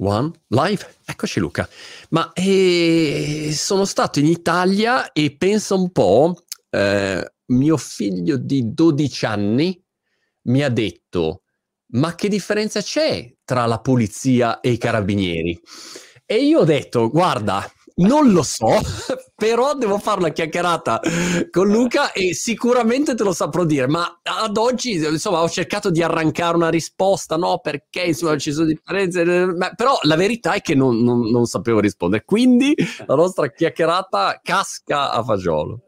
One live, eccoci Luca. Ma eh, sono stato in Italia e pensa un po', eh, mio figlio di 12 anni mi ha detto: Ma che differenza c'è tra la polizia e i carabinieri? E io ho detto: Guarda, non lo so, però devo fare una chiacchierata con Luca e sicuramente te lo saprò dire, ma ad oggi insomma ho cercato di arrancare una risposta, no? Perché insomma ci sono differenze, però la verità è che non, non, non sapevo rispondere, quindi la nostra chiacchierata casca a fagiolo.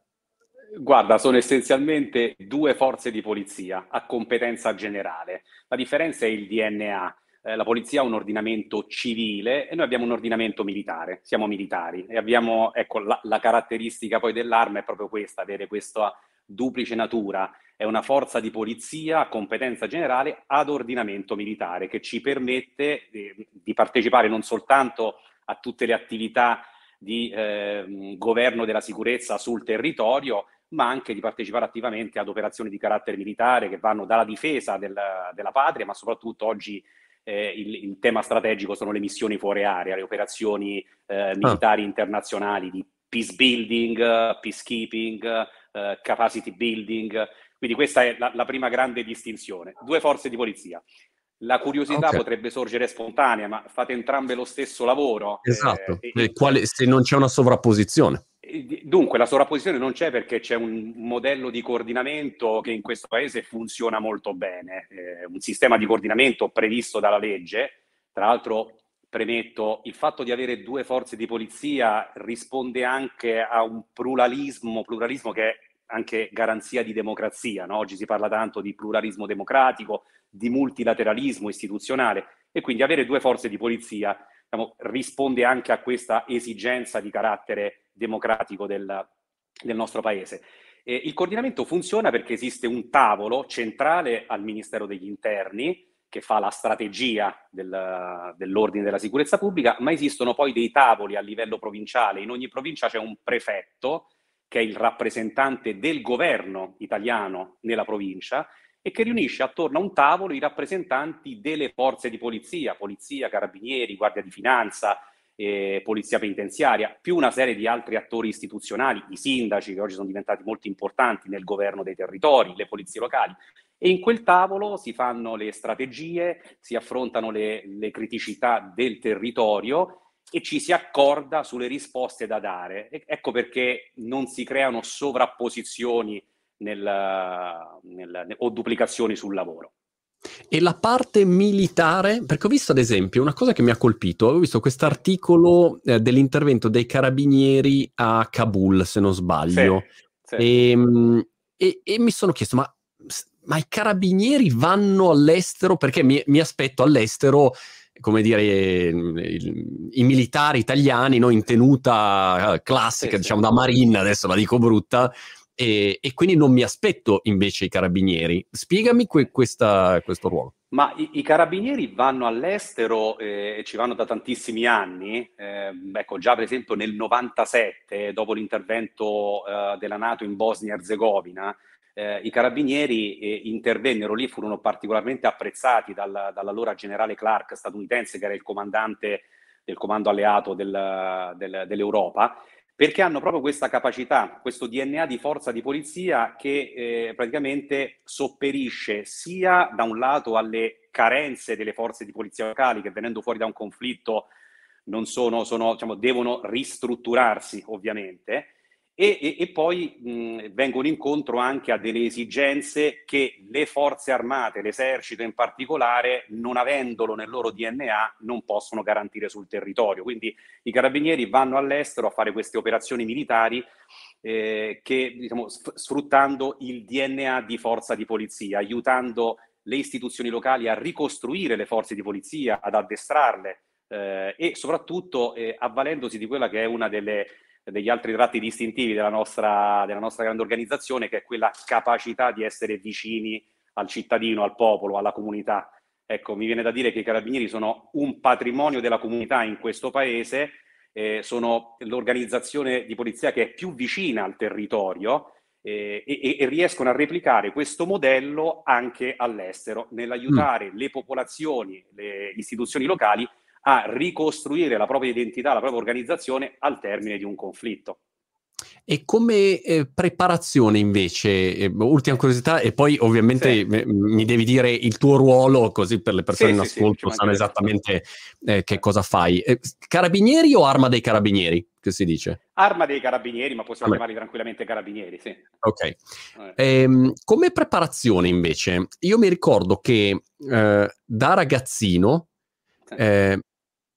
Guarda, sono essenzialmente due forze di polizia a competenza generale. La differenza è il DNA eh, la polizia ha un ordinamento civile e noi abbiamo un ordinamento militare, siamo militari e abbiamo, ecco, la, la caratteristica poi dell'arma è proprio questa, avere questa duplice natura, è una forza di polizia a competenza generale ad ordinamento militare che ci permette di, di partecipare non soltanto a tutte le attività di eh, governo della sicurezza sul territorio, ma anche di partecipare attivamente ad operazioni di carattere militare che vanno dalla difesa del, della patria, ma soprattutto oggi eh, il, il, tema strategico sono le missioni fuori area, le operazioni eh, militari ah. internazionali di peace building, peacekeeping, eh, capacity building. Quindi questa è la, la, prima grande distinzione. Due forze di polizia. La curiosità okay. potrebbe sorgere spontanea, ma fate entrambe lo stesso lavoro. Esatto, eh, quale, se non c'è una sovrapposizione. Dunque, la sovrapposizione non c'è perché c'è un modello di coordinamento che in questo paese funziona molto bene, eh, un sistema di coordinamento previsto dalla legge. Tra l'altro, premetto, il fatto di avere due forze di polizia risponde anche a un pluralismo, pluralismo che è anche garanzia di democrazia. No? Oggi si parla tanto di pluralismo democratico, di multilateralismo istituzionale e quindi avere due forze di polizia diciamo, risponde anche a questa esigenza di carattere democratico del, del nostro paese. Eh, il coordinamento funziona perché esiste un tavolo centrale al Ministero degli Interni che fa la strategia del, dell'ordine della sicurezza pubblica, ma esistono poi dei tavoli a livello provinciale. In ogni provincia c'è un prefetto che è il rappresentante del governo italiano nella provincia e che riunisce attorno a un tavolo i rappresentanti delle forze di polizia, polizia, carabinieri, guardia di finanza, eh, polizia penitenziaria, più una serie di altri attori istituzionali, i sindaci che oggi sono diventati molto importanti nel governo dei territori, le polizie locali. E in quel tavolo si fanno le strategie, si affrontano le, le criticità del territorio e ci si accorda sulle risposte da dare. E ecco perché non si creano sovrapposizioni nel, nel, o duplicazioni sul lavoro. E la parte militare, perché ho visto ad esempio una cosa che mi ha colpito, ho visto questo articolo eh, dell'intervento dei carabinieri a Kabul, se non sbaglio, sì, sì. E, ehm, e, e, mi sono chiesto, ma, ma, i carabinieri vanno all'estero? Perché mi, mi aspetto all'estero come dire, i, i militari italiani no, in tenuta eh, classica, sì, diciamo da marina, adesso la dico brutta, e, e, quindi non mi aspetto invece i carabinieri. Spiegami que- questa, questo ruolo. Ma i, i, carabinieri vanno all'estero eh, e ci vanno da tantissimi anni. Eh, ecco, già per esempio nel 97, dopo l'intervento eh, della Nato in Bosnia e Herzegovina, eh, i carabinieri eh, intervennero lì, furono particolarmente apprezzati dal, dall'allora generale Clark statunitense, che era il comandante del comando alleato del, del, dell'Europa perché hanno proprio questa capacità, questo DNA di forza di polizia che eh, praticamente sopperisce sia da un lato alle carenze delle forze di polizia locali che venendo fuori da un conflitto sono, sono diciamo, devono ristrutturarsi ovviamente, e, e, e poi mh, vengono incontro anche a delle esigenze che le forze armate, l'esercito in particolare, non avendolo nel loro DNA, non possono garantire sul territorio. Quindi i carabinieri vanno all'estero a fare queste operazioni militari eh, che, diciamo, sfruttando il DNA di forza di polizia, aiutando le istituzioni locali a ricostruire le forze di polizia, ad addestrarle eh, e soprattutto eh, avvalendosi di quella che è una delle degli altri tratti distintivi della nostra, della nostra grande organizzazione, che è quella capacità di essere vicini al cittadino, al popolo, alla comunità. Ecco, mi viene da dire che i carabinieri sono un patrimonio della comunità in questo paese, eh, sono l'organizzazione di polizia che è più vicina al territorio eh, e, e, riescono a replicare questo modello anche all'estero, nell'aiutare mm. le popolazioni, le istituzioni locali a ricostruire la propria identità, la propria organizzazione al termine di un conflitto. E come eh, preparazione invece, eh, ultima curiosità, e poi ovviamente sì. m- mi devi dire il tuo ruolo, così per le persone sì, in ascolto sì, sanno esattamente eh, che cosa fai. Eh, carabinieri o arma dei carabinieri, che si dice? Arma dei carabinieri, ma possiamo chiamarli tranquillamente carabinieri, sì. Ok. Ehm, come preparazione invece, io mi ricordo che eh, da ragazzino eh,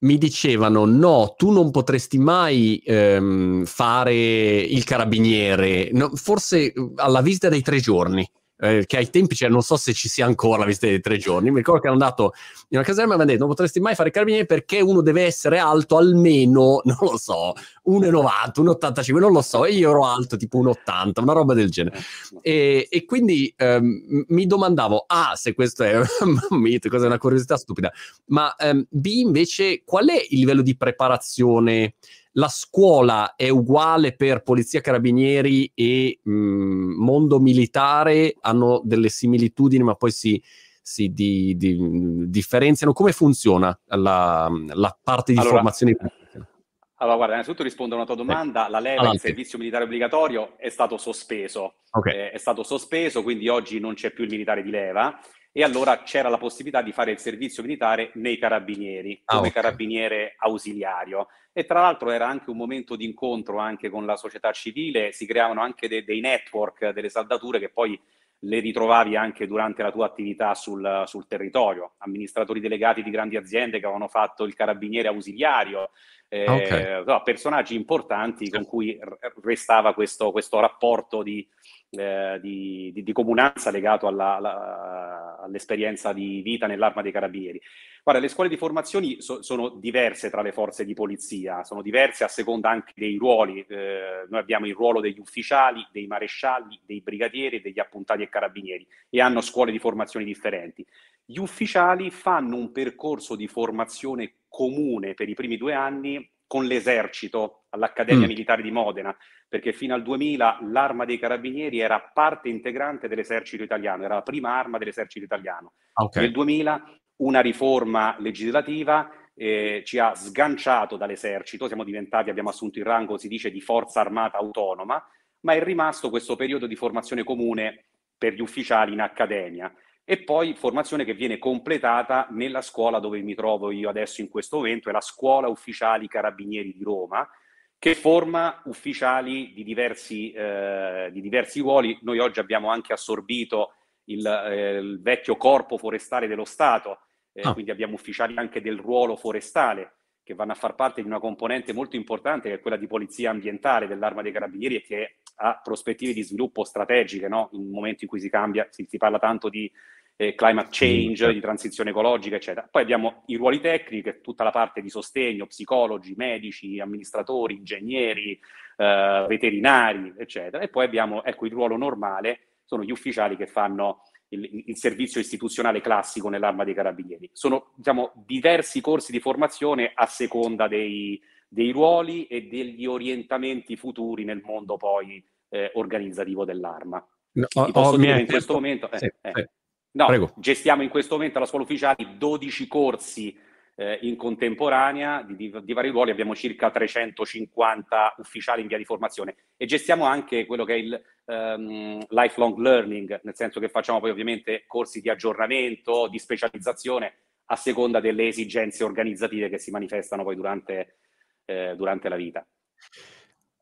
mi dicevano no, tu non potresti mai ehm, fare il carabiniere, no, forse alla visita dei tre giorni eh, che ai tempi c'era, non so se ci sia ancora la visita dei tre giorni, mi ricordo che ero andato in una caserma e mi hanno detto non potresti mai fare carabinieri perché uno deve essere alto almeno, non lo so, 1,90, 1,85, non lo so, e io ero alto tipo 1,80, una roba del genere. E, e quindi ehm, mi domandavo, ah, se questo è un mito, cosa è una curiosità stupida, ma ehm, B invece qual è il livello di preparazione? La scuola è uguale per polizia carabinieri e mh, mm, mondo militare, hanno delle similitudini ma poi si, si di, di, differenziano. Come funziona la, la parte di allora, formazione? Allora, guarda, innanzitutto rispondo a una tua domanda. La leva del servizio militare obbligatorio è stato sospeso. Okay. Eh, è stato sospeso, quindi oggi non c'è più il militare di leva e allora c'era la possibilità di fare il servizio militare nei carabinieri, ah, come ah, okay. carabiniere ausiliario. E tra l'altro era anche un momento di incontro anche con la società civile, si creavano anche de- dei network, delle saldature che poi le ritrovavi anche durante la tua attività sul, sul, territorio, amministratori delegati di grandi aziende che avevano fatto il carabiniere ausiliario, eh, okay. no, personaggi importanti con cui restava questo, questo rapporto di, eh, di, di, di, comunanza legato alla, alla, all'esperienza di vita nell'arma dei carabinieri. Guarda, le scuole di formazioni so, sono diverse tra le forze di polizia, sono diverse a seconda anche dei ruoli. Eh, noi abbiamo il ruolo degli ufficiali, dei marescialli, dei brigadieri, degli appuntati e carabinieri e hanno scuole di formazione differenti. Gli ufficiali fanno un percorso di formazione comune per i primi due anni con l'esercito all'Accademia mm. Militare di Modena, perché fino al 2000 l'arma dei carabinieri era parte integrante dell'esercito italiano, era la prima arma dell'esercito italiano. Okay. Nel 2000 una riforma legislativa eh, ci ha sganciato dall'esercito, siamo diventati, abbiamo assunto il rango, si dice, di forza armata autonoma, ma è rimasto questo periodo di formazione comune per gli ufficiali in accademia e poi formazione che viene completata nella scuola dove mi trovo io adesso in questo momento, è la Scuola Ufficiali Carabinieri di Roma, che forma ufficiali di diversi, eh, di diversi ruoli. Noi oggi abbiamo anche assorbito il, eh, il vecchio corpo forestale dello Stato, eh, oh. quindi abbiamo ufficiali anche del ruolo forestale che vanno a far parte di una componente molto importante che è quella di polizia ambientale dell'arma dei carabinieri e che ha prospettive di sviluppo strategiche, no? in un momento in cui si cambia, si, si parla tanto di eh, climate change, di transizione ecologica, eccetera. Poi abbiamo i ruoli tecnici, tutta la parte di sostegno, psicologi, medici, amministratori, ingegneri, eh, veterinari, eccetera. E poi abbiamo ecco, il ruolo normale, sono gli ufficiali che fanno il, il, servizio istituzionale classico nell'arma dei carabinieri. Sono diciamo, diversi corsi di formazione a seconda dei, dei ruoli e degli orientamenti futuri nel mondo poi eh, organizzativo dell'arma. No, Ti posso dire in questo momento... Eh, sì, eh. No, Prego. gestiamo in questo momento alla scuola ufficiali 12 corsi eh, in contemporanea di, di, di, vari ruoli, abbiamo circa 350 ufficiali in via di formazione e gestiamo anche quello che è il um, lifelong learning, nel senso che facciamo poi ovviamente corsi di aggiornamento, di specializzazione a seconda delle esigenze organizzative che si manifestano poi durante, eh, durante la vita.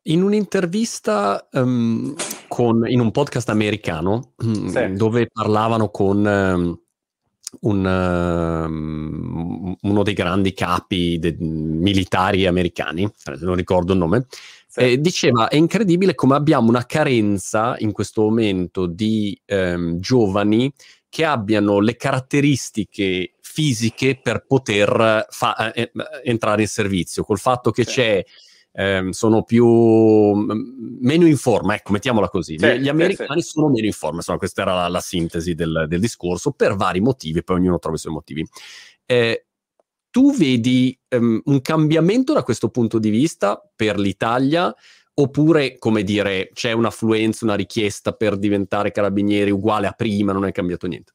In un'intervista um, con, in un podcast americano sì. dove parlavano con um, un, uh, uno dei grandi capi de- militari americani, non ricordo il nome, sì. eh, diceva è incredibile come abbiamo una carenza in questo momento di um, giovani che abbiano le caratteristiche fisiche per poter fa- eh, eh entrare in servizio, col fatto che sì. c'è eh, sono più meno in forma, ecco, mettiamola così. Sì, gli, americani sì, sono meno in forma, insomma, questa era la, la sintesi del, del, discorso per vari motivi, poi ognuno trova i suoi motivi. Eh, tu vedi um, un cambiamento da questo punto di vista per l'Italia? Oppure, come dire, c'è un'affluenza, una richiesta per diventare carabinieri uguale a prima, non è cambiato niente?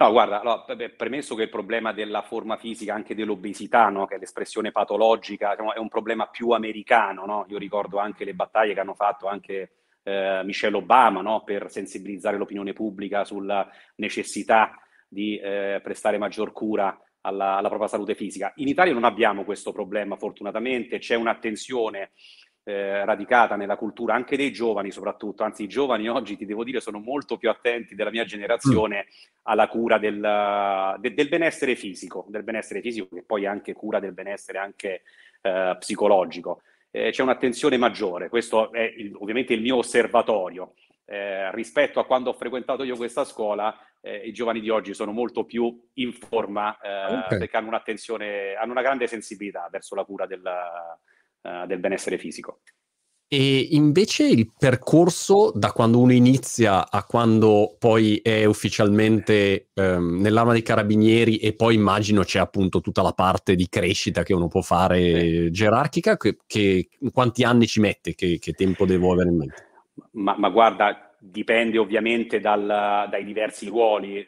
No, guarda, allora, premesso che il problema della forma fisica, anche dell'obesità, no, che è l'espressione patologica, diciamo, è un problema più americano, no? Io ricordo anche le battaglie che hanno fatto anche eh, Michelle Obama no? per sensibilizzare l'opinione pubblica sulla necessità di eh, prestare maggior cura alla, alla, propria salute fisica. In Italia non abbiamo questo problema, fortunatamente, c'è un'attenzione eh, radicata nella cultura anche dei giovani soprattutto, anzi i giovani oggi ti devo dire sono molto più attenti della mia generazione alla cura del, de, del, benessere fisico, del benessere fisico che poi è anche cura del benessere anche eh, psicologico. Eh, c'è un'attenzione maggiore, questo è il, ovviamente il mio osservatorio. Eh, rispetto a quando ho frequentato io questa scuola, eh, i giovani di oggi sono molto più in forma eh, okay. perché hanno un'attenzione, hanno una grande sensibilità verso la cura del, uh, del benessere fisico. E invece il percorso da quando uno inizia a quando poi è ufficialmente ehm, nell'arma dei carabinieri e poi immagino c'è appunto tutta la parte di crescita che uno può fare sì. gerarchica, che, che, quanti anni ci mette, che, che tempo devo avere in mente? Ma, ma guarda, dipende ovviamente dal, dai diversi ruoli. Eh,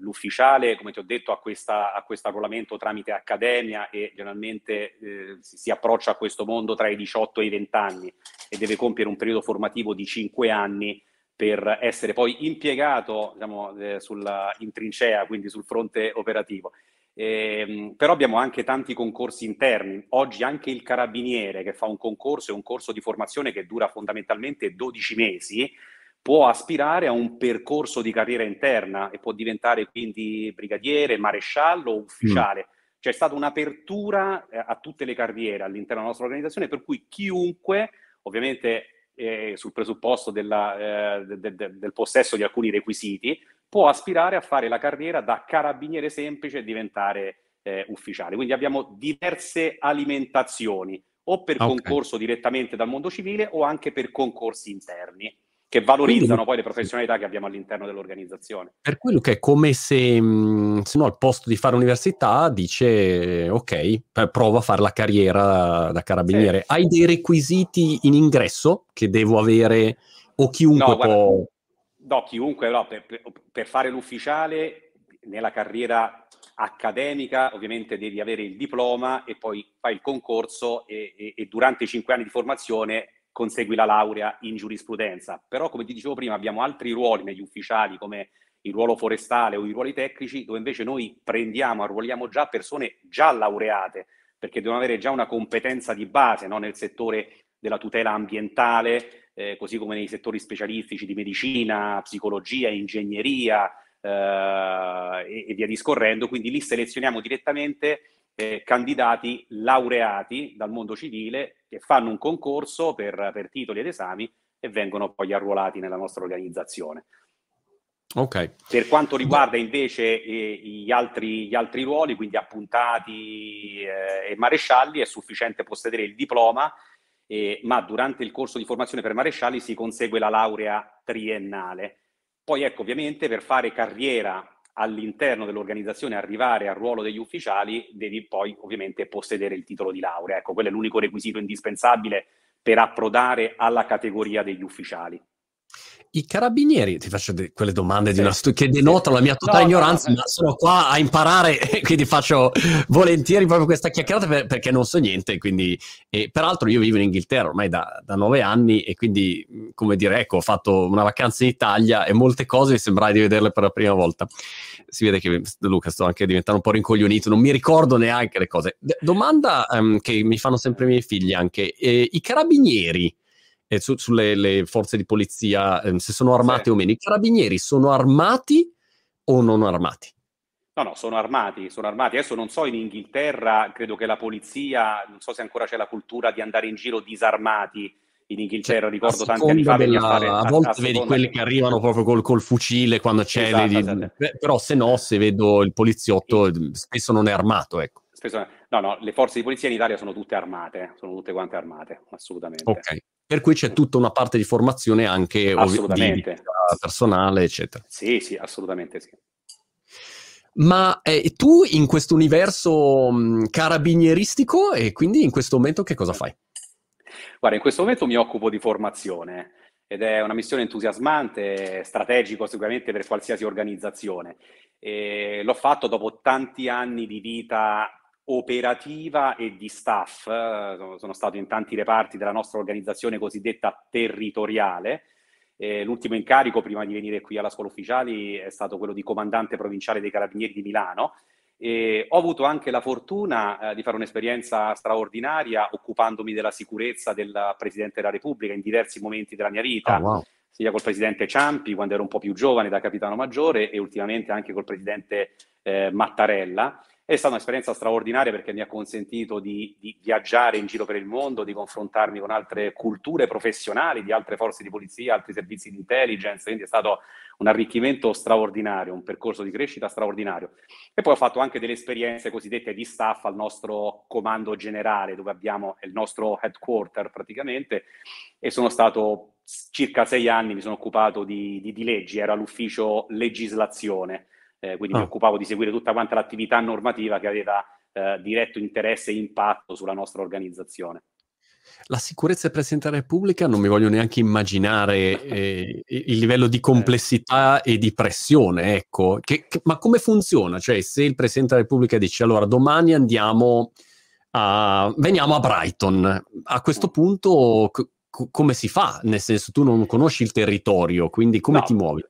l'ufficiale, come ti ho detto, ha, questa, ha questo arruolamento tramite accademia e generalmente eh, si, si, approccia a questo mondo tra i 18 e i 20 anni e deve compiere un periodo formativo di 5 anni per essere poi impiegato diciamo, eh, sulla, in trincea, quindi sul fronte operativo. Eh, però abbiamo anche tanti concorsi interni. Oggi anche il carabiniere che fa un concorso è un corso di formazione che dura fondamentalmente 12 mesi, può aspirare a un percorso di carriera interna e può diventare quindi brigadiere, maresciallo o ufficiale. Mm. C'è stata un'apertura eh, a tutte le carriere all'interno della nostra organizzazione, per cui chiunque, ovviamente eh, sul presupposto della, eh, de, de, del possesso di alcuni requisiti, può aspirare a fare la carriera da carabiniere semplice e diventare eh, ufficiale. Quindi abbiamo diverse alimentazioni, o per okay. concorso direttamente dal mondo civile o anche per concorsi interni che valorizzano Quindi, poi le professionalità che abbiamo all'interno dell'organizzazione. Per quello che è come se, mm, se no, al posto di fare università dice ok, provo a fare la carriera da carabiniere. Sì. Hai dei requisiti in ingresso che devo avere o chiunque no, guarda, può... No, chiunque, no, per, per fare l'ufficiale nella carriera accademica ovviamente devi avere il diploma e poi fai il concorso e, e, e durante i cinque anni di formazione consegui la laurea in giurisprudenza. Però, come ti dicevo prima, abbiamo altri ruoli negli ufficiali come il ruolo forestale o i ruoli tecnici, dove invece noi prendiamo, arruoliamo già persone già laureate, perché devono avere già una competenza di base no? nel settore della tutela ambientale, eh, così come nei settori specialistici di medicina, psicologia, ingegneria eh, e, e via discorrendo. Quindi lì selezioniamo direttamente eh, candidati laureati dal mondo civile che fanno un concorso per, per titoli ed esami e vengono poi arruolati nella nostra organizzazione. Okay. Per quanto riguarda invece eh, gli, altri, gli, altri, ruoli, quindi appuntati eh, e marescialli, è sufficiente possedere il diploma, eh, ma durante il corso di formazione per marescialli si consegue la laurea triennale. Poi ecco, ovviamente per fare carriera all'interno dell'organizzazione arrivare al ruolo degli ufficiali, devi poi ovviamente possedere il titolo di laurea. Ecco, quello è l'unico requisito indispensabile per approdare alla categoria degli ufficiali. I carabinieri, ti faccio de- quelle domande sì. stu- che denotano la mia totale no, ignoranza, no, no. ma sono qua a imparare quindi faccio volentieri proprio questa chiacchierata per- perché non so niente. Quindi, e, peraltro io vivo in Inghilterra ormai da, da, nove anni e quindi, come dire, ecco, ho fatto una vacanza in Italia e molte cose mi sembra di vederle per la prima volta. Si vede che, Luca, sto anche diventando un po' rincoglionito, non mi ricordo neanche le cose. D- domanda um, che mi fanno sempre i miei figli anche, eh, i carabinieri eh, su, sulle forze di polizia, eh, se sono armati sì. o meno. I carabinieri sono armati o non armati? No, no, sono armati, sono armati. Adesso non so, in Inghilterra credo che la polizia, non so se ancora c'è la cultura di andare in giro disarmati in Inghilterra, cioè, ricordo tanti anni fa. Della, fare, a, a volte a vedi quelli che arrivano proprio col, col fucile quando c'è, esatto, vedi, esatto. però se no, se vedo il poliziotto, spesso non è armato, ecco. Spesso, no, no, le forze di polizia in Italia sono tutte armate, sono tutte quante armate, assolutamente. Ok, per cui c'è tutta una parte di formazione anche. Di personale, eccetera. Sì, sì, assolutamente sì. Ma eh, tu in questo universo mh, carabinieristico e quindi in questo momento che cosa fai? Guarda, in questo momento mi occupo di formazione. ed è una missione entusiasmante, strategico sicuramente per qualsiasi organizzazione. E l'ho fatto dopo tanti anni di vita operativa e di staff, sono stato in tanti reparti della nostra organizzazione cosiddetta territoriale. Eh, l'ultimo incarico prima di venire qui alla scuola ufficiali è stato quello di comandante provinciale dei Carabinieri di Milano e ho avuto anche la fortuna eh, di fare un'esperienza straordinaria occupandomi della sicurezza del Presidente della Repubblica in diversi momenti della mia vita, oh, wow. sia col Presidente Ciampi quando ero un po' più giovane da capitano maggiore e ultimamente anche col Presidente eh, Mattarella. È stata un'esperienza straordinaria perché mi ha consentito di, di, viaggiare in giro per il mondo, di confrontarmi con altre culture professionali di altre forze di polizia, altri servizi di intelligence, quindi è stato un arricchimento straordinario, un percorso di crescita straordinario. E poi ho fatto anche delle esperienze cosiddette di staff al nostro comando generale, dove abbiamo il nostro headquarter praticamente, e sono stato circa sei anni, mi sono occupato di, di, di leggi, era l'ufficio legislazione eh, quindi ah. mi occupavo di seguire tutta quanta l'attività normativa che aveva eh, diretto interesse e impatto sulla nostra organizzazione. La sicurezza del Presidente della Repubblica non mi voglio neanche immaginare eh, il livello di complessità e di pressione, ecco. Che, che, ma come funziona? Cioè, se il Presidente della Repubblica dice allora domani andiamo a... veniamo a Brighton, a questo punto c- come si fa? Nel senso, tu non conosci il territorio, quindi come no. ti muovi?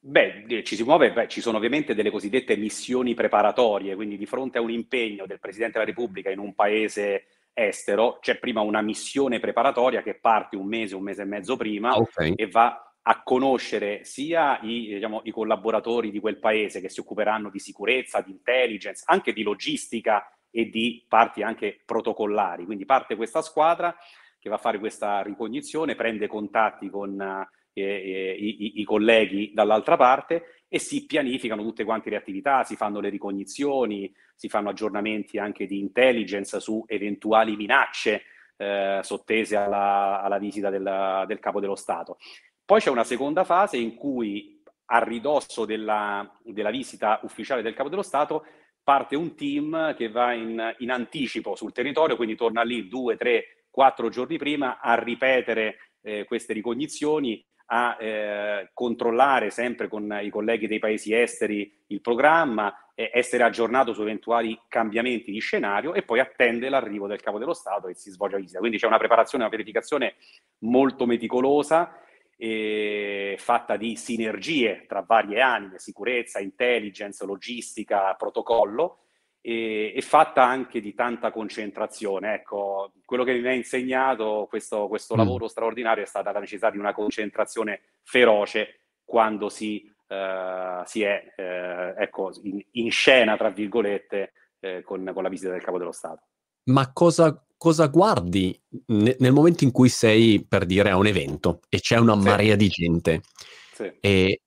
Beh, eh, ci si muove, beh, ci sono ovviamente delle cosiddette missioni preparatorie, quindi di fronte a un impegno del Presidente della Repubblica in un paese estero, c'è prima una missione preparatoria che parte un mese, un mese e mezzo prima ah, okay. e va a conoscere sia i, diciamo, i, collaboratori di quel paese che si occuperanno di sicurezza, di intelligence, anche di logistica e di parti anche protocollari. Quindi parte questa squadra che va a fare questa ricognizione, prende contatti con eh, i, i, colleghi dall'altra parte e si pianificano tutte quante le attività, si fanno le ricognizioni, si fanno aggiornamenti anche di intelligence su eventuali minacce eh, sottese alla, alla visita del, del, capo dello Stato. Poi c'è una seconda fase in cui a ridosso della, della visita ufficiale del capo dello Stato parte un team che va in, in anticipo sul territorio, quindi torna lì due, tre, quattro giorni prima a ripetere eh, queste ricognizioni a eh, controllare sempre con i colleghi dei paesi esteri il programma, eh, essere aggiornato su eventuali cambiamenti di scenario e poi attende l'arrivo del capo dello Stato e si svolge la visita. Quindi c'è una preparazione, una verificazione molto meticolosa, eh, fatta di sinergie tra varie anime, sicurezza, intelligence, logistica, protocollo, e, e, fatta anche di tanta concentrazione. Ecco, quello che mi ha insegnato questo, questo mm. lavoro straordinario è stata la necessità di una concentrazione feroce quando si, uh, si è uh, ecco, in, in, scena, tra virgolette, uh, con, con, la visita del Capo dello Stato. Ma cosa, cosa guardi ne, nel momento in cui sei, per dire, a un evento e c'è una sì. marea di gente? Sì. E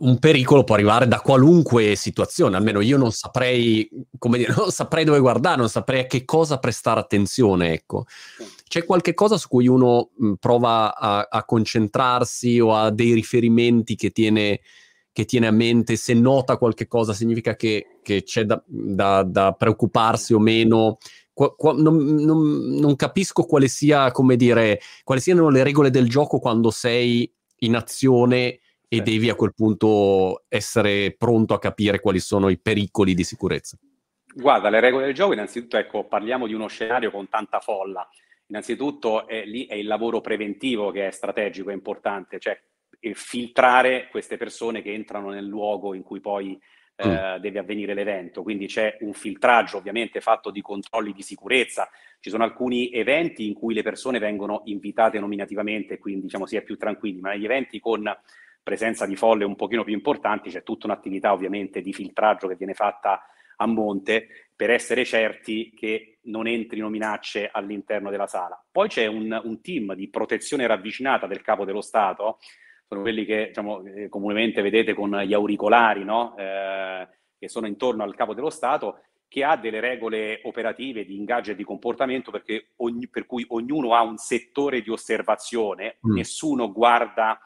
un pericolo può arrivare da qualunque situazione, almeno io non saprei, come dire, non saprei dove guardare, non saprei a che cosa prestare attenzione, ecco. C'è qualche cosa su cui uno mh, prova a, a, concentrarsi o ha dei riferimenti che tiene, che tiene, a mente, se nota qualche cosa significa che, che c'è da, da, da, preoccuparsi o meno. Non, non, non capisco quale sia, come dire, quali siano le regole del gioco quando sei in azione e sì. devi a quel punto essere pronto a capire quali sono i pericoli di sicurezza. Guarda, le regole del gioco, innanzitutto, ecco, parliamo di uno scenario con tanta folla. Innanzitutto è, lì è il lavoro preventivo che è strategico, è importante, cioè filtrare queste persone che entrano nel luogo in cui poi eh, mm. deve avvenire l'evento. Quindi c'è un filtraggio ovviamente fatto di controlli di sicurezza. Ci sono alcuni eventi in cui le persone vengono invitate nominativamente, quindi diciamo si è più tranquilli, ma negli eventi con presenza di folle un pochino più importanti, c'è tutta un'attività ovviamente di filtraggio che viene fatta a monte per essere certi che non entrino minacce all'interno della sala. Poi c'è un, un team di protezione ravvicinata del capo dello Stato, sono quelli che diciamo, eh, comunemente vedete con gli auricolari, no? eh, che sono intorno al capo dello Stato, che ha delle regole operative di ingaggio e di comportamento ogni, per cui ognuno ha un settore di osservazione, mm. nessuno guarda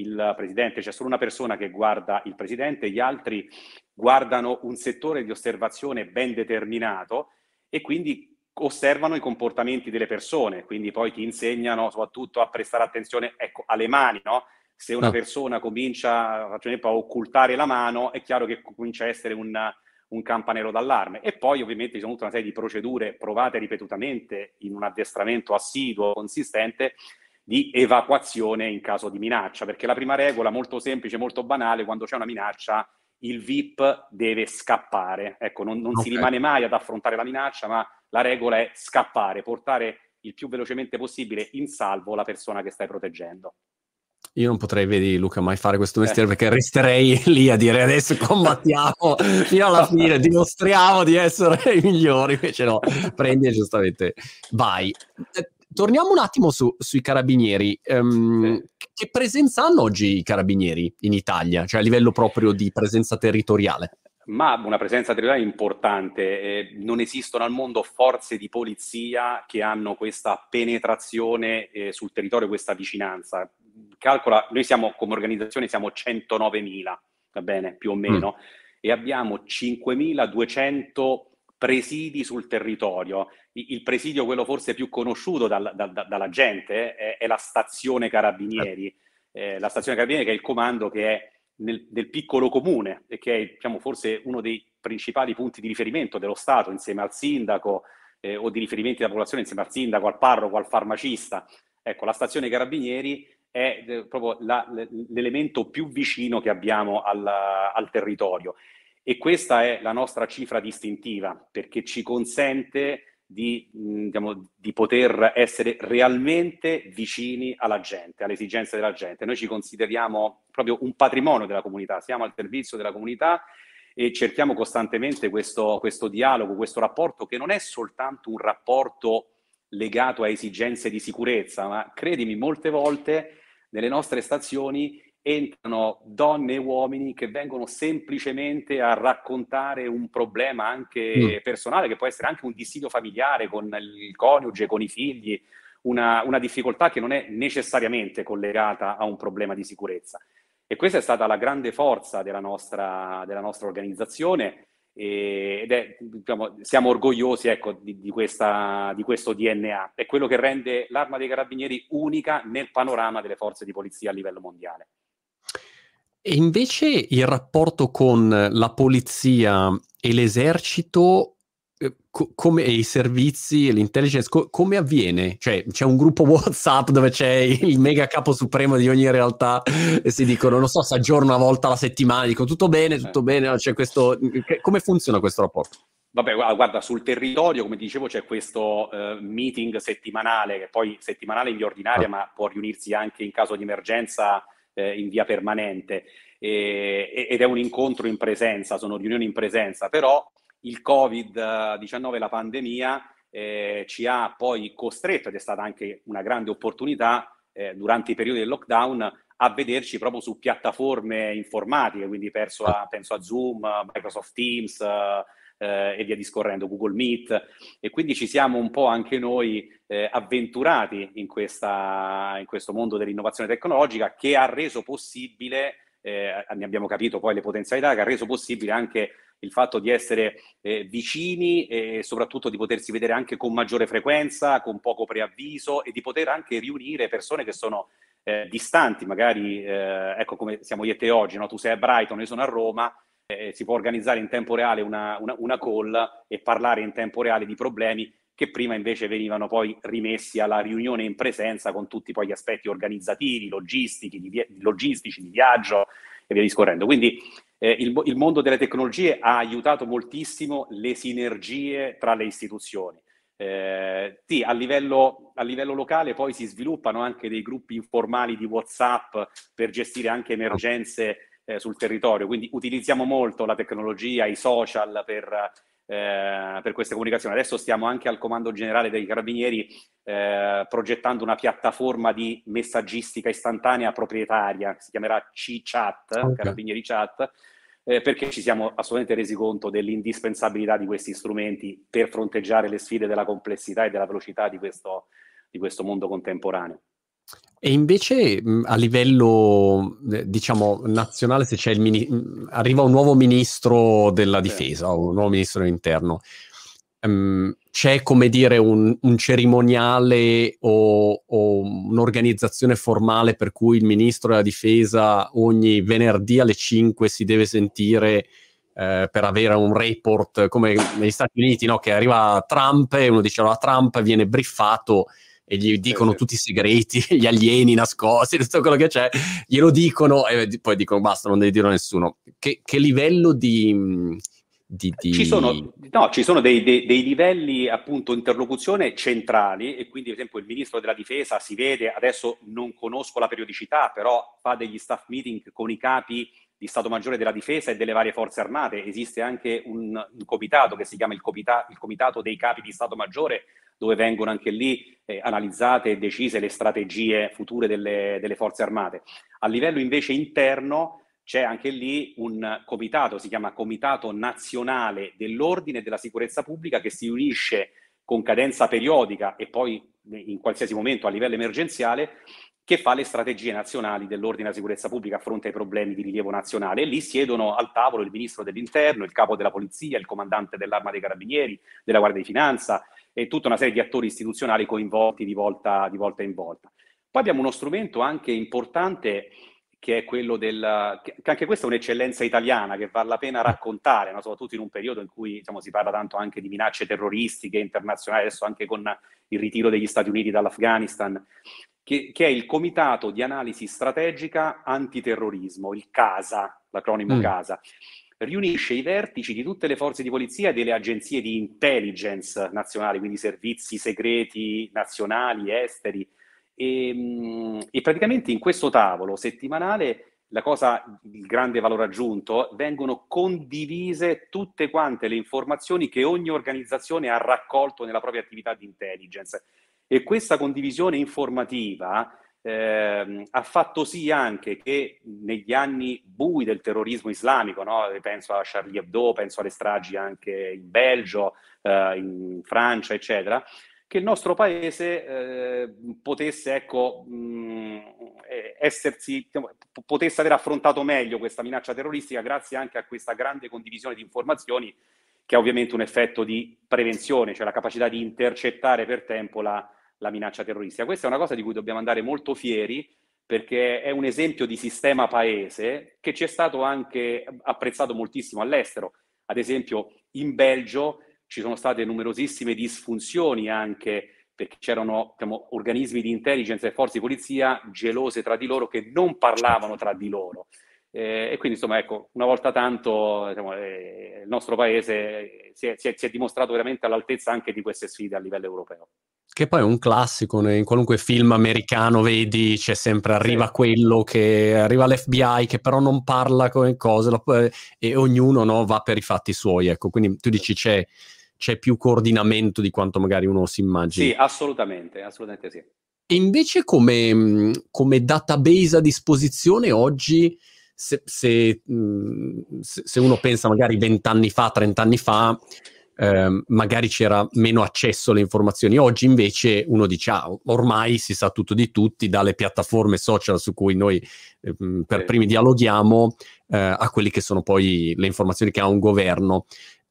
il presidente, c'è solo una persona che guarda il presidente, gli altri guardano un settore di osservazione ben determinato e quindi osservano i comportamenti delle persone, quindi poi ti insegnano soprattutto a prestare attenzione ecco, alle mani, no? Se una no. persona comincia a occultare la mano, è chiaro che comincia a essere un, un campanello d'allarme. E poi ovviamente ci sono tutta una serie di procedure provate ripetutamente in un addestramento assiduo, consistente, di evacuazione in caso di minaccia, perché la prima regola, molto semplice, molto banale, quando c'è una minaccia, il VIP deve scappare. Ecco, non, non okay. si rimane mai ad affrontare la minaccia, ma la regola è scappare, portare il più velocemente possibile in salvo la persona che stai proteggendo. Io non potrei, vedi Luca, mai fare questo mestiere eh. perché resterei lì a dire adesso combattiamo fino alla fine, dimostriamo di essere i migliori, invece no, prendi e giustamente vai. Torniamo un attimo su, sui carabinieri. Um, sì. Che presenza hanno oggi i carabinieri in Italia, cioè a livello proprio di presenza territoriale? ma una presenza territoriale importante. Eh, non esistono al mondo forze di polizia che hanno questa penetrazione eh, sul territorio, questa vicinanza. Calcola, noi siamo come organizzazione siamo 109.000, va bene, più o meno, mm. e abbiamo 5.200 presidi sul territorio. Il presidio, quello forse più conosciuto dal, dal, dalla gente, è, è, la stazione Carabinieri. Eh, la stazione Carabinieri che è il comando che è nel, nel, piccolo comune e che è diciamo, forse uno dei principali punti di riferimento dello Stato insieme al sindaco eh, o di riferimenti della popolazione insieme al sindaco, al parroco, al farmacista. Ecco, la stazione Carabinieri è eh, proprio la, l'elemento più vicino che abbiamo al, al territorio e questa è la nostra cifra distintiva perché ci consente di, diciamo, di, poter essere realmente vicini alla gente, alle esigenze della gente. Noi ci consideriamo proprio un patrimonio della comunità, siamo al servizio della comunità e cerchiamo costantemente questo, questo dialogo, questo rapporto che non è soltanto un rapporto legato a esigenze di sicurezza, ma credimi, molte volte nelle nostre stazioni entrano donne e uomini che vengono semplicemente a raccontare un problema anche mm. personale, che può essere anche un dissidio familiare con il coniuge, con i figli, una, una, difficoltà che non è necessariamente collegata a un problema di sicurezza. E questa è stata la grande forza della nostra, della nostra organizzazione ed è, diciamo, siamo orgogliosi ecco, di, di, questa, di, questo DNA. È quello che rende l'Arma dei Carabinieri unica nel panorama delle forze di polizia a livello mondiale. E invece il rapporto con la polizia e l'esercito, eh, co- come e i servizi e l'intelligence, co- come avviene? Cioè c'è un gruppo WhatsApp dove c'è il mega capo supremo di ogni realtà e si dicono, non so, si aggiorna una volta alla settimana, dico tutto bene, tutto eh. bene, c'è questo... come funziona questo rapporto? Vabbè, guarda, sul territorio, come dicevo, c'è questo uh, meeting settimanale, che poi settimanale in via ordinaria, ah. ma può riunirsi anche in caso di emergenza eh, in via permanente. E, ed è un incontro in presenza, sono riunioni in presenza, però il Covid-19, la pandemia, eh, ci ha poi costretto, ed è stata anche una grande opportunità eh, durante i periodi del lockdown, a vederci proprio su piattaforme informatiche, quindi penso a, penso a Zoom, Microsoft Teams, eh, e via discorrendo, Google Meet. E quindi ci siamo un po' anche noi eh, avventurati in, questa, in questo mondo dell'innovazione tecnologica che ha reso possibile, eh, ne abbiamo capito poi le potenzialità, che ha reso possibile anche il fatto di essere eh, vicini e soprattutto di potersi vedere anche con maggiore frequenza, con poco preavviso e di poter anche riunire persone che sono eh, distanti, magari eh, ecco come siamo io e te oggi, no? tu sei a Brighton, io sono a Roma, eh, si può organizzare in tempo reale una, una, una call e parlare in tempo reale di problemi che prima invece venivano poi rimessi alla riunione in presenza con tutti poi gli aspetti organizzativi, logistici, di, via- logistici, di viaggio e via discorrendo. Quindi eh, il, il, mondo delle tecnologie ha aiutato moltissimo le sinergie tra le istituzioni. Eh, sì, a livello, a livello, locale poi si sviluppano anche dei gruppi informali di WhatsApp per gestire anche emergenze eh, sul territorio, quindi utilizziamo molto la tecnologia, i social per, eh, per queste comunicazioni. Adesso stiamo anche al comando generale dei carabinieri eh, progettando una piattaforma di messaggistica istantanea proprietaria, si chiamerà C-Chat, okay. Carabinieri Chat, eh, perché ci siamo assolutamente resi conto dell'indispensabilità di questi strumenti per fronteggiare le sfide della complessità e della velocità di questo, di questo mondo contemporaneo. E invece a livello, diciamo, nazionale, se c'è il mini- arriva un nuovo ministro della difesa o un nuovo ministro dell'interno, um, c'è come dire un, un cerimoniale o, o, un'organizzazione formale per cui il ministro della difesa ogni venerdì alle 5 si deve sentire eh, per avere un report come negli Stati Uniti, no? che arriva Trump e uno dice allora Trump viene briffato e gli dicono sì, tutti i segreti, gli alieni nascosti, tutto quello che c'è, glielo dicono e poi dicono basta, non devi dirlo a nessuno. Che, che livello di di, di... Ci sono, no, ci sono dei, dei, dei, livelli appunto interlocuzione centrali e quindi ad esempio il ministro della difesa si vede, adesso non conosco la periodicità, però fa degli staff meeting con i capi di Stato Maggiore della Difesa e delle varie forze armate. Esiste anche un, un comitato che si chiama il, comita, il, Comitato dei Capi di Stato Maggiore dove vengono anche lì eh, analizzate e decise le strategie future delle, delle forze armate. A livello invece interno c'è anche lì un comitato, si chiama Comitato Nazionale dell'Ordine e della Sicurezza Pubblica, che si unisce con cadenza periodica e poi in qualsiasi momento a livello emergenziale, che fa le strategie nazionali dell'ordine e della sicurezza pubblica a fronte ai problemi di rilievo nazionale. E lì siedono al tavolo il ministro dell'interno, il capo della polizia, il comandante dell'arma dei carabinieri, della Guardia di Finanza e tutta una serie di attori istituzionali coinvolti di volta, di volta in volta. Poi abbiamo uno strumento anche importante che è quello del... che anche questa è un'eccellenza italiana che vale la pena raccontare, no? soprattutto in un periodo in cui diciamo, si parla tanto anche di minacce terroristiche internazionali, adesso anche con il ritiro degli Stati Uniti dall'Afghanistan, che, che è il Comitato di Analisi Strategica Antiterrorismo, il CASA, l'acronimo mm. CASA. Riunisce i vertici di tutte le forze di polizia e delle agenzie di intelligence nazionali, quindi servizi segreti nazionali, esteri, e, ehm, e praticamente in questo tavolo settimanale la cosa, il grande valore aggiunto, vengono condivise tutte quante le informazioni che ogni organizzazione ha raccolto nella propria attività di intelligence. E questa condivisione informativa eh, ha fatto sì anche che negli anni bui del terrorismo islamico, no? penso a Charlie Hebdo, penso alle stragi anche in Belgio, eh, in Francia, eccetera, che il nostro paese eh, potesse, ecco, mh, essersi, diciamo, potesse aver affrontato meglio questa minaccia terroristica grazie anche a questa grande condivisione di informazioni che ha ovviamente un effetto di prevenzione, cioè la capacità di intercettare per tempo la, la minaccia terroristica. Questa è una cosa di cui dobbiamo andare molto fieri perché è un esempio di sistema paese che ci è stato anche apprezzato moltissimo all'estero. Ad esempio in Belgio ci sono state numerosissime disfunzioni anche perché c'erano diciamo, organismi di intelligence e forze di polizia gelose tra di loro che non parlavano tra di loro. Eh, e quindi, insomma, ecco, una volta tanto diciamo, eh, il nostro paese si è, si, è, si è, dimostrato veramente all'altezza anche di queste sfide a livello europeo. Che poi è un classico, in qualunque film americano vedi, c'è sempre arriva sì. quello che arriva l'FBI che però non parla con cose e ognuno no, va per i fatti suoi. Ecco, quindi tu dici c'è c'è più coordinamento di quanto magari uno si immagini. Sì, assolutamente, assolutamente sì. E invece come, come database a disposizione oggi, se, se, se, uno pensa magari vent'anni fa, trent'anni fa, eh, magari c'era meno accesso alle informazioni. Oggi invece uno dice, ah, ormai si sa tutto di tutti, dalle piattaforme social su cui noi eh, per primi dialoghiamo, eh, a quelli che sono poi le informazioni che ha un governo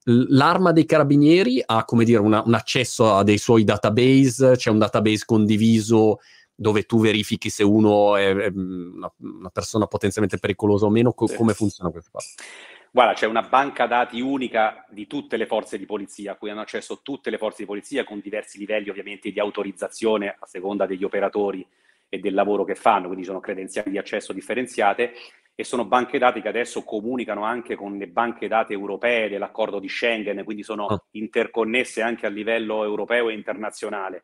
l'arma dei carabinieri ha, come dire, una, un accesso a dei suoi database, c'è un database condiviso dove tu verifichi se uno è, è una, una, persona potenzialmente pericolosa o meno, co- sì. come funziona questa cosa? Guarda, c'è una banca dati unica di tutte le forze di polizia, a cui hanno accesso tutte le forze di polizia con diversi livelli ovviamente di autorizzazione a seconda degli operatori e del lavoro che fanno, quindi sono credenziali di accesso differenziate e sono banche dati che adesso comunicano anche con le banche dati europee dell'accordo di Schengen, quindi sono oh. interconnesse anche a livello europeo e internazionale.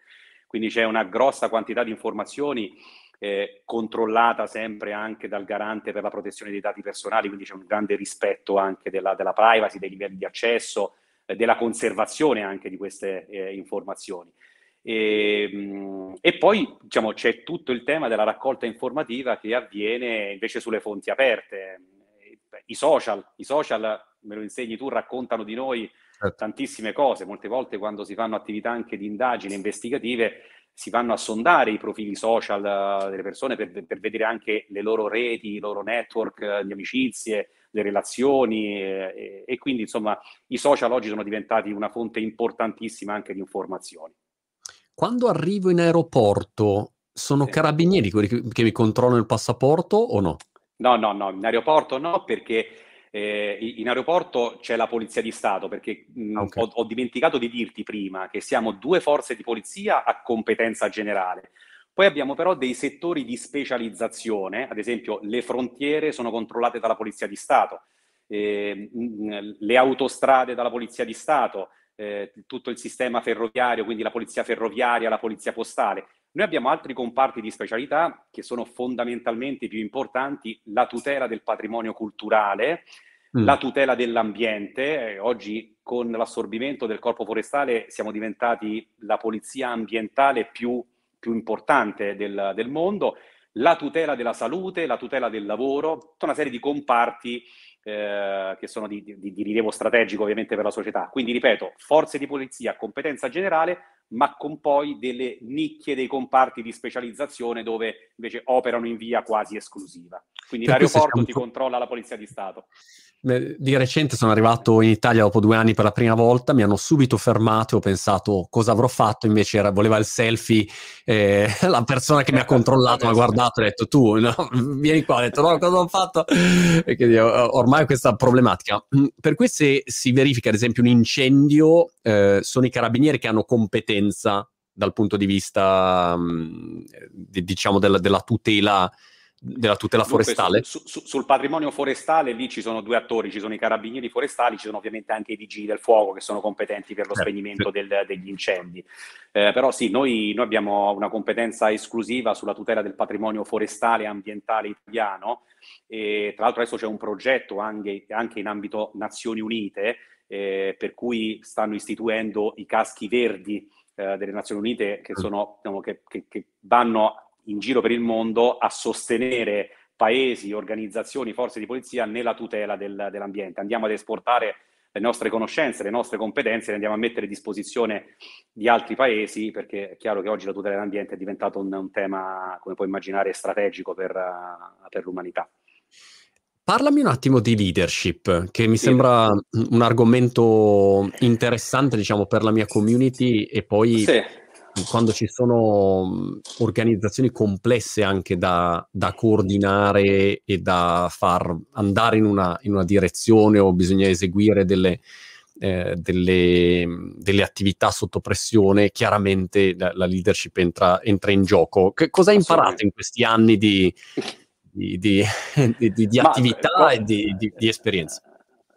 Quindi c'è una grossa quantità di informazioni eh, controllata sempre anche dal garante per la protezione dei dati personali, quindi c'è un grande rispetto anche della, della privacy, dei livelli di accesso, eh, della conservazione anche di queste eh, informazioni. E, ehm, e, poi diciamo, c'è tutto il tema della raccolta informativa che avviene invece sulle fonti aperte. I social, i social, me lo insegni tu, raccontano di noi certo. tantissime cose. Molte volte quando si fanno attività anche di indagini investigative si vanno a sondare i profili social delle persone per, per vedere anche le loro reti, i loro network di amicizie, le relazioni eh, e, quindi insomma i social oggi sono diventati una fonte importantissima anche di informazioni. Quando arrivo in aeroporto sono carabinieri quelli che, che mi controllano il passaporto o no? No, no, no, in aeroporto no perché eh, in aeroporto c'è la polizia di Stato perché mh, okay. ho, ho, dimenticato di dirti prima che siamo due forze di polizia a competenza generale. Poi abbiamo però dei settori di specializzazione, ad esempio le frontiere sono controllate dalla polizia di Stato, eh, le autostrade dalla polizia di Stato, eh, tutto il sistema ferroviario, quindi la polizia ferroviaria, la polizia postale. Noi abbiamo altri comparti di specialità che sono fondamentalmente più importanti, la tutela del patrimonio culturale, mm. la tutela dell'ambiente. Eh, oggi con l'assorbimento del corpo forestale siamo diventati la polizia ambientale più, più importante del, del mondo, la tutela della salute, la tutela del lavoro, tutta una serie di comparti eh, che sono di, di, di, rilievo strategico ovviamente per la società. Quindi ripeto, forze di polizia, competenza generale, ma con poi delle nicchie dei comparti di specializzazione dove invece operano in via quasi esclusiva. Quindi per l'aeroporto ti controlla la Polizia di Stato. Di recente sono arrivato in Italia dopo due anni per la prima volta, mi hanno subito fermato e ho pensato cosa avrò fatto, invece era, voleva il selfie, eh, la persona che mi ha controllato mi ha guardato e ha detto tu, no, vieni qua, ho detto no, cosa ho fatto? E quindi ormai questa problematica. Mm, per cui se si verifica ad esempio un incendio, eh, sono i carabinieri che hanno competenza dal punto di vista, di, diciamo, della, della tutela della tutela forestale? Su, su, sul patrimonio forestale lì ci sono due attori, ci sono i carabinieri forestali, ci sono ovviamente anche i vigili del fuoco che sono competenti per lo eh, spegnimento del, degli incendi. Eh, però sì, noi, noi, abbiamo una competenza esclusiva sulla tutela del patrimonio forestale e ambientale italiano e tra l'altro adesso c'è un progetto anche, anche in ambito Nazioni Unite eh, per cui stanno istituendo i caschi verdi eh, delle Nazioni Unite che, mm. sono, diciamo, che, che, che vanno in giro per il mondo a sostenere paesi, organizzazioni, forze di polizia nella tutela del, dell'ambiente. Andiamo ad esportare le nostre conoscenze, le nostre competenze, le andiamo a mettere a disposizione di altri paesi, perché è chiaro che oggi la tutela dell'ambiente è diventato un, un tema, come puoi immaginare, strategico per, uh, per, l'umanità. Parlami un attimo di leadership, che mi sembra un argomento interessante, diciamo, per la mia community e poi sì quando ci sono organizzazioni complesse anche da, da coordinare e da far andare in una, in una, direzione o bisogna eseguire delle, eh, delle, delle, attività sotto pressione, chiaramente la, la leadership entra, entra, in gioco. Che, cosa hai imparato in questi anni di, di, di, di attività Ma, e di, esperienza?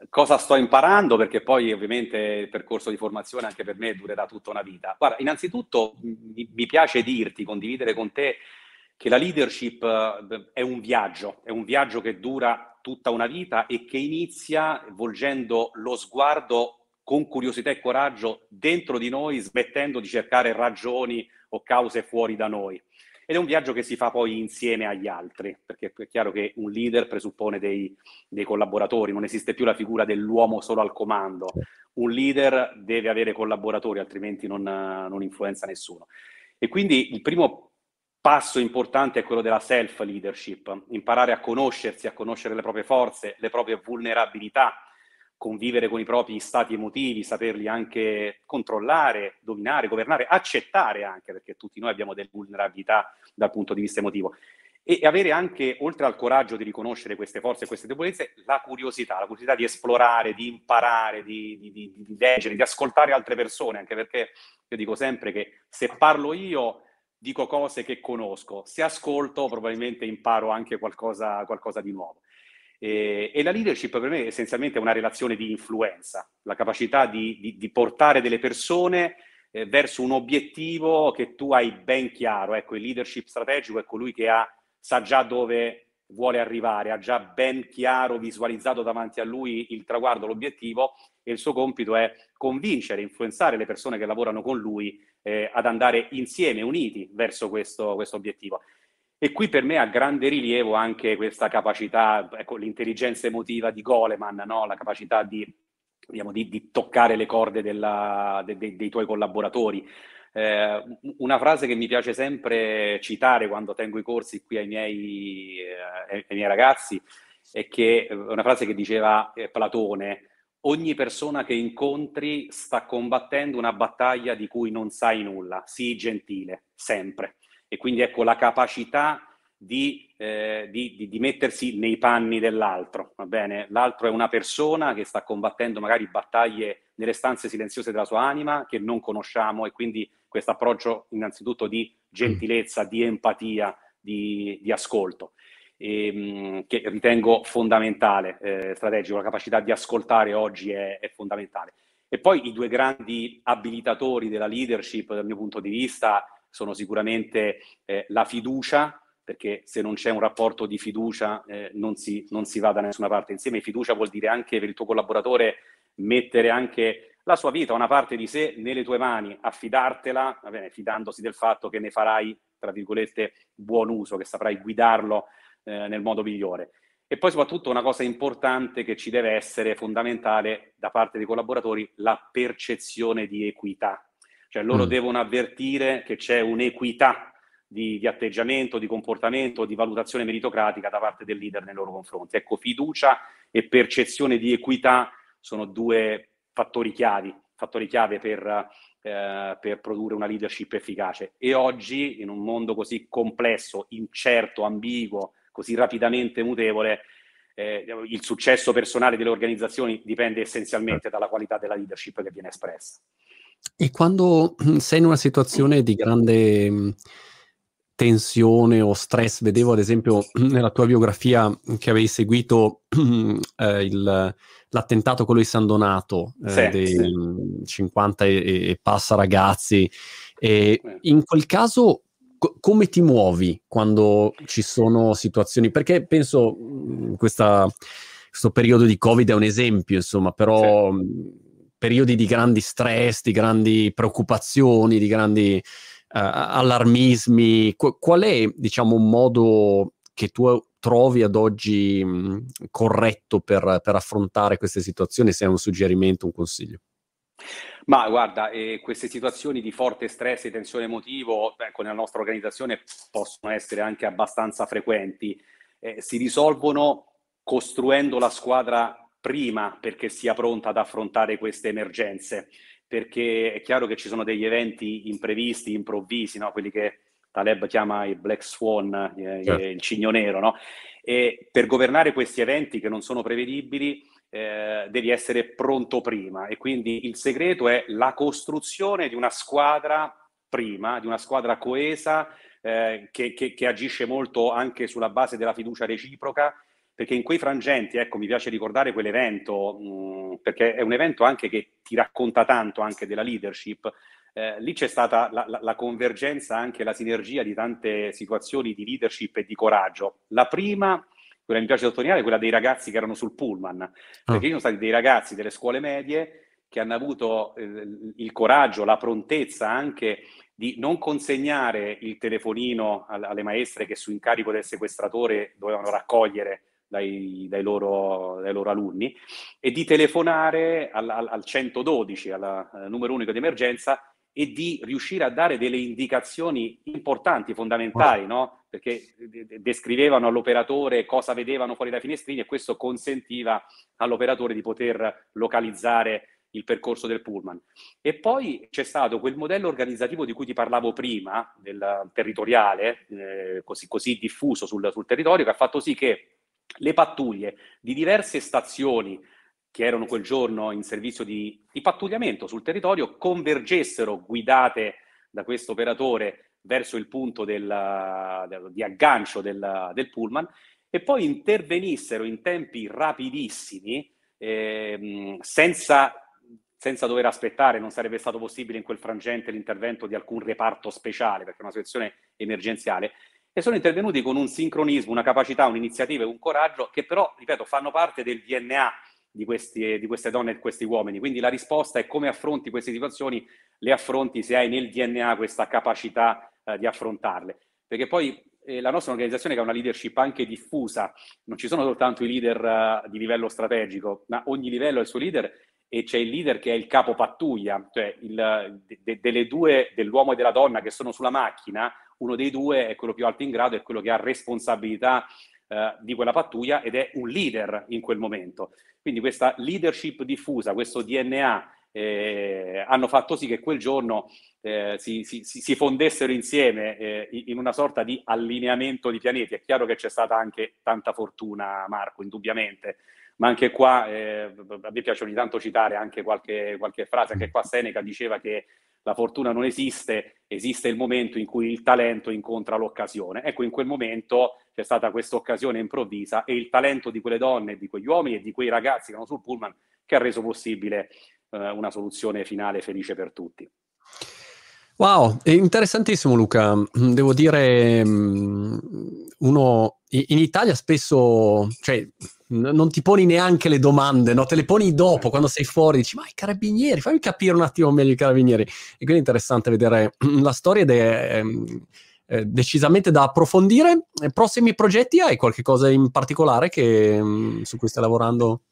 Cosa sto imparando, perché poi ovviamente il percorso di formazione anche per me durerà tutta una vita. Guarda, innanzitutto mi, mi piace dirti, condividere con te che la leadership eh, è un viaggio, è un viaggio che dura tutta una vita e che inizia volgendo lo sguardo con curiosità e coraggio dentro di noi, smettendo di cercare ragioni o cause fuori da noi. Ed è un viaggio che si fa poi insieme agli altri, perché è chiaro che un leader presuppone dei, dei collaboratori, non esiste più la figura dell'uomo solo al comando. Un leader deve avere collaboratori, altrimenti non, non influenza nessuno. E quindi il primo passo importante è quello della self-leadership, imparare a conoscersi, a conoscere le proprie forze, le proprie vulnerabilità, convivere con i propri stati emotivi, saperli anche controllare, dominare, governare, accettare anche, perché tutti noi abbiamo delle vulnerabilità dal punto di vista emotivo. E avere anche, oltre al coraggio di riconoscere queste forze e queste debolezze, la curiosità, la curiosità di esplorare, di imparare, di, di, di, di leggere, di ascoltare altre persone, anche perché io dico sempre che se parlo io dico cose che conosco, se ascolto probabilmente imparo anche qualcosa, qualcosa di nuovo. E, e, la leadership per me è essenzialmente una relazione di influenza, la capacità di, di, di portare delle persone eh, verso un obiettivo che tu hai ben chiaro. Ecco, il leadership strategico è colui che ha, sa già dove vuole arrivare, ha già ben chiaro, visualizzato davanti a lui il traguardo, l'obiettivo e il suo compito è convincere, influenzare le persone che lavorano con lui eh, ad andare insieme, uniti, verso questo, questo obiettivo. E qui per me ha grande rilievo anche questa capacità, ecco, l'intelligenza emotiva di Goleman, no? la capacità di, diciamo, di, di toccare le corde della, de, de, dei tuoi collaboratori. Eh, una frase che mi piace sempre citare quando tengo i corsi qui ai miei, eh, ai miei ragazzi è che è una frase che diceva eh, Platone, ogni persona che incontri sta combattendo una battaglia di cui non sai nulla, sii gentile, sempre. E quindi ecco la capacità di, eh, di, di, di, mettersi nei panni dell'altro, va bene? L'altro è una persona che sta combattendo magari battaglie nelle stanze silenziose della sua anima che non conosciamo e quindi questo approccio innanzitutto di gentilezza, di empatia, di, ascolto. E, ehm, che ritengo fondamentale, eh, strategico, la capacità di ascoltare oggi è, è fondamentale. E poi i due grandi abilitatori della leadership, dal mio punto di vista, sono sicuramente eh, la fiducia, perché se non c'è un rapporto di fiducia eh, non, si, non, si, va da nessuna parte insieme. Fiducia vuol dire anche per il tuo collaboratore mettere anche la sua vita, una parte di sé nelle tue mani, affidartela, bene, fidandosi del fatto che ne farai, tra virgolette, buon uso, che saprai guidarlo eh, nel modo migliore. E poi soprattutto una cosa importante che ci deve essere fondamentale da parte dei collaboratori, la percezione di equità. Cioè loro mm. devono avvertire che c'è un'equità di, di, atteggiamento, di comportamento, di valutazione meritocratica da parte del leader nei loro confronti. Ecco, fiducia e percezione di equità sono due fattori chiavi, fattori chiave per, eh, per produrre una leadership efficace. E oggi, in un mondo così complesso, incerto, ambiguo, così rapidamente mutevole, eh, il successo personale delle organizzazioni dipende essenzialmente dalla qualità della leadership che viene espressa. E quando sei in una situazione di grande tensione o stress. Vedevo ad esempio nella tua biografia che avevi seguito eh, il, l'attentato quello di San Donato eh, sì, dei sì. 50 e, e, passa ragazzi. E in quel caso co- come ti muovi quando ci sono situazioni? Perché penso questa, questo periodo di Covid è un esempio, insomma, però sì. Periodi di grandi stress, di grandi preoccupazioni, di grandi uh, allarmismi, Qu- qual è, diciamo, un modo che tu trovi ad oggi mh, corretto per, per, affrontare queste situazioni, se è un suggerimento, un consiglio? Ma guarda, eh, queste situazioni di forte stress e tensione emotivo ecco, nella nostra organizzazione possono essere anche abbastanza frequenti. Eh, si risolvono costruendo la squadra prima perché sia pronta ad affrontare queste emergenze perché è chiaro che ci sono degli eventi imprevisti, improvvisi, no? quelli che Taleb chiama i black swan, eh, certo. il cigno nero, no? e per governare questi eventi che non sono prevedibili eh, devi essere pronto prima e quindi il segreto è la costruzione di una squadra prima, di una squadra coesa eh, che, che, che agisce molto anche sulla base della fiducia reciproca perché in quei frangenti, ecco, mi piace ricordare quell'evento, mh, mm, perché è un evento anche che ti racconta tanto anche della leadership. Eh, lì c'è stata la, la, la, convergenza, anche la sinergia di tante situazioni di leadership e di coraggio. La prima, quella mi piace sottolineare, è quella dei ragazzi che erano sul pullman, ah. perché ci sono stati dei ragazzi delle scuole medie che hanno avuto eh, il coraggio, la prontezza anche di non consegnare il telefonino alle maestre che su incarico del sequestratore dovevano raccogliere dai, dai, loro, dai, loro, alunni e di telefonare al, al, al 112, al, al numero unico di emergenza e di riuscire a dare delle indicazioni importanti, fondamentali, no? perché descrivevano all'operatore cosa vedevano fuori dai finestrini e questo consentiva all'operatore di poter localizzare il percorso del pullman. E poi c'è stato quel modello organizzativo di cui ti parlavo prima, del territoriale, eh, così, così, diffuso sul, sul territorio, che ha fatto sì che le pattuglie di diverse stazioni che erano quel giorno in servizio di, di pattugliamento sul territorio convergessero guidate da questo operatore verso il punto del, del, di aggancio del, del, pullman e poi intervenissero in tempi rapidissimi eh, senza, senza dover aspettare, non sarebbe stato possibile in quel frangente l'intervento di alcun reparto speciale perché è una situazione emergenziale e sono intervenuti con un sincronismo, una capacità, un'iniziativa e un coraggio che però, ripeto, fanno parte del DNA di, questi, di queste donne e di questi uomini. Quindi la risposta è come affronti queste situazioni, le affronti se hai nel DNA questa capacità eh, di affrontarle. Perché poi eh, la nostra organizzazione che ha una leadership anche diffusa, non ci sono soltanto i leader uh, di livello strategico, ma ogni livello ha il suo leader e c'è il leader che è il capo pattuglia, cioè il, de, delle due, dell'uomo e della donna che sono sulla macchina, uno dei due è quello più alto in grado, è quello che ha responsabilità eh, di quella pattuglia ed è un leader in quel momento. Quindi questa leadership diffusa, questo DNA, eh, hanno fatto sì che quel giorno eh, si, si, si, fondessero insieme eh, in una sorta di allineamento di pianeti. È chiaro che c'è stata anche tanta fortuna, Marco, indubbiamente, ma anche qua eh, a me piace ogni tanto citare anche qualche, qualche frase, anche qua Seneca diceva che la fortuna non esiste, esiste il momento in cui il talento incontra l'occasione. Ecco, in quel momento c'è stata questa occasione improvvisa e il talento di quelle donne, di quegli uomini e di quei ragazzi che erano sul pullman che ha reso possibile eh, una soluzione finale felice per tutti. Wow, è interessantissimo Luca. Devo dire, mm, uno in Italia spesso, cioè, non ti poni neanche le domande, no? te le poni dopo, quando sei fuori, dici, ma i carabinieri, fammi capire un attimo meglio i carabinieri. E quindi è interessante vedere la storia ed è eh, decisamente da approfondire. Prossimi progetti, hai qualche cosa in particolare che, mm, su cui stai lavorando?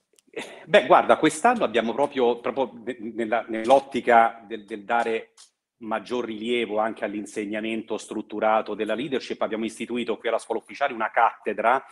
Beh, guarda, quest'anno abbiamo proprio, proprio nella, nell'ottica del, del dare maggior rilievo anche all'insegnamento strutturato della leadership, abbiamo istituito qui alla scuola ufficiale una cattedra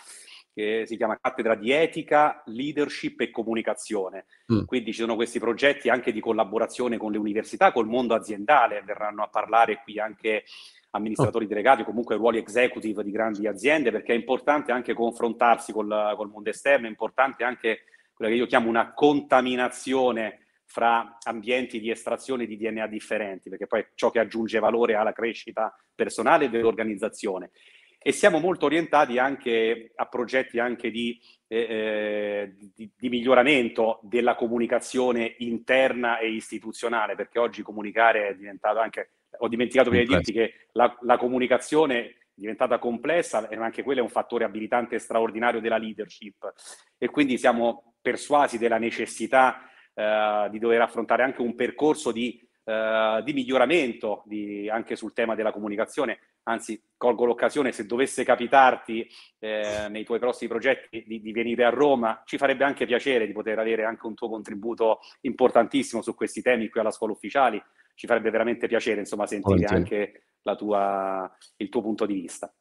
che si chiama cattedra di etica, leadership e comunicazione. Mm. Quindi ci sono questi progetti anche di collaborazione con le università, col mondo aziendale, verranno a parlare qui anche amministratori oh. delegati o comunque ruoli executive di grandi aziende, perché è importante anche confrontarsi col, col mondo esterno, è importante anche quella che io chiamo una contaminazione fra ambienti di estrazione di DNA differenti, perché poi è ciò che aggiunge valore alla crescita personale dell'organizzazione. E siamo molto orientati anche a progetti anche di, eh, eh, di, di miglioramento della comunicazione interna e istituzionale, perché oggi comunicare è diventato anche, ho dimenticato di dirti che la, la comunicazione è diventata complessa e anche quello è un fattore abilitante straordinario della leadership e quindi siamo persuasi della necessità eh, di dover affrontare anche un percorso di, eh, di miglioramento di, anche sul tema della comunicazione. Anzi, colgo l'occasione, se dovesse capitarti eh, nei tuoi prossimi progetti di, di, venire a Roma, ci farebbe anche piacere di poter avere anche un tuo contributo importantissimo su questi temi qui alla scuola ufficiali. Ci farebbe veramente piacere, insomma, sentire anche tua, il tuo punto di vista.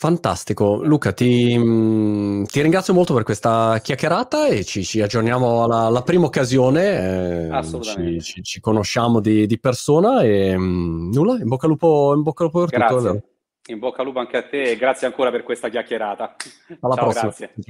Fantastico, Luca, ti, mm, ti, ringrazio molto per questa chiacchierata e ci, ci aggiorniamo alla, alla, prima occasione, eh, ci, ci, ci, conosciamo di, di, persona e mh, mm, nulla, in bocca al lupo, in bocca al lupo per grazie. tutto. In bocca al lupo anche a te e grazie ancora per questa chiacchierata. Alla Ciao, prossima. Grazie. Ciao.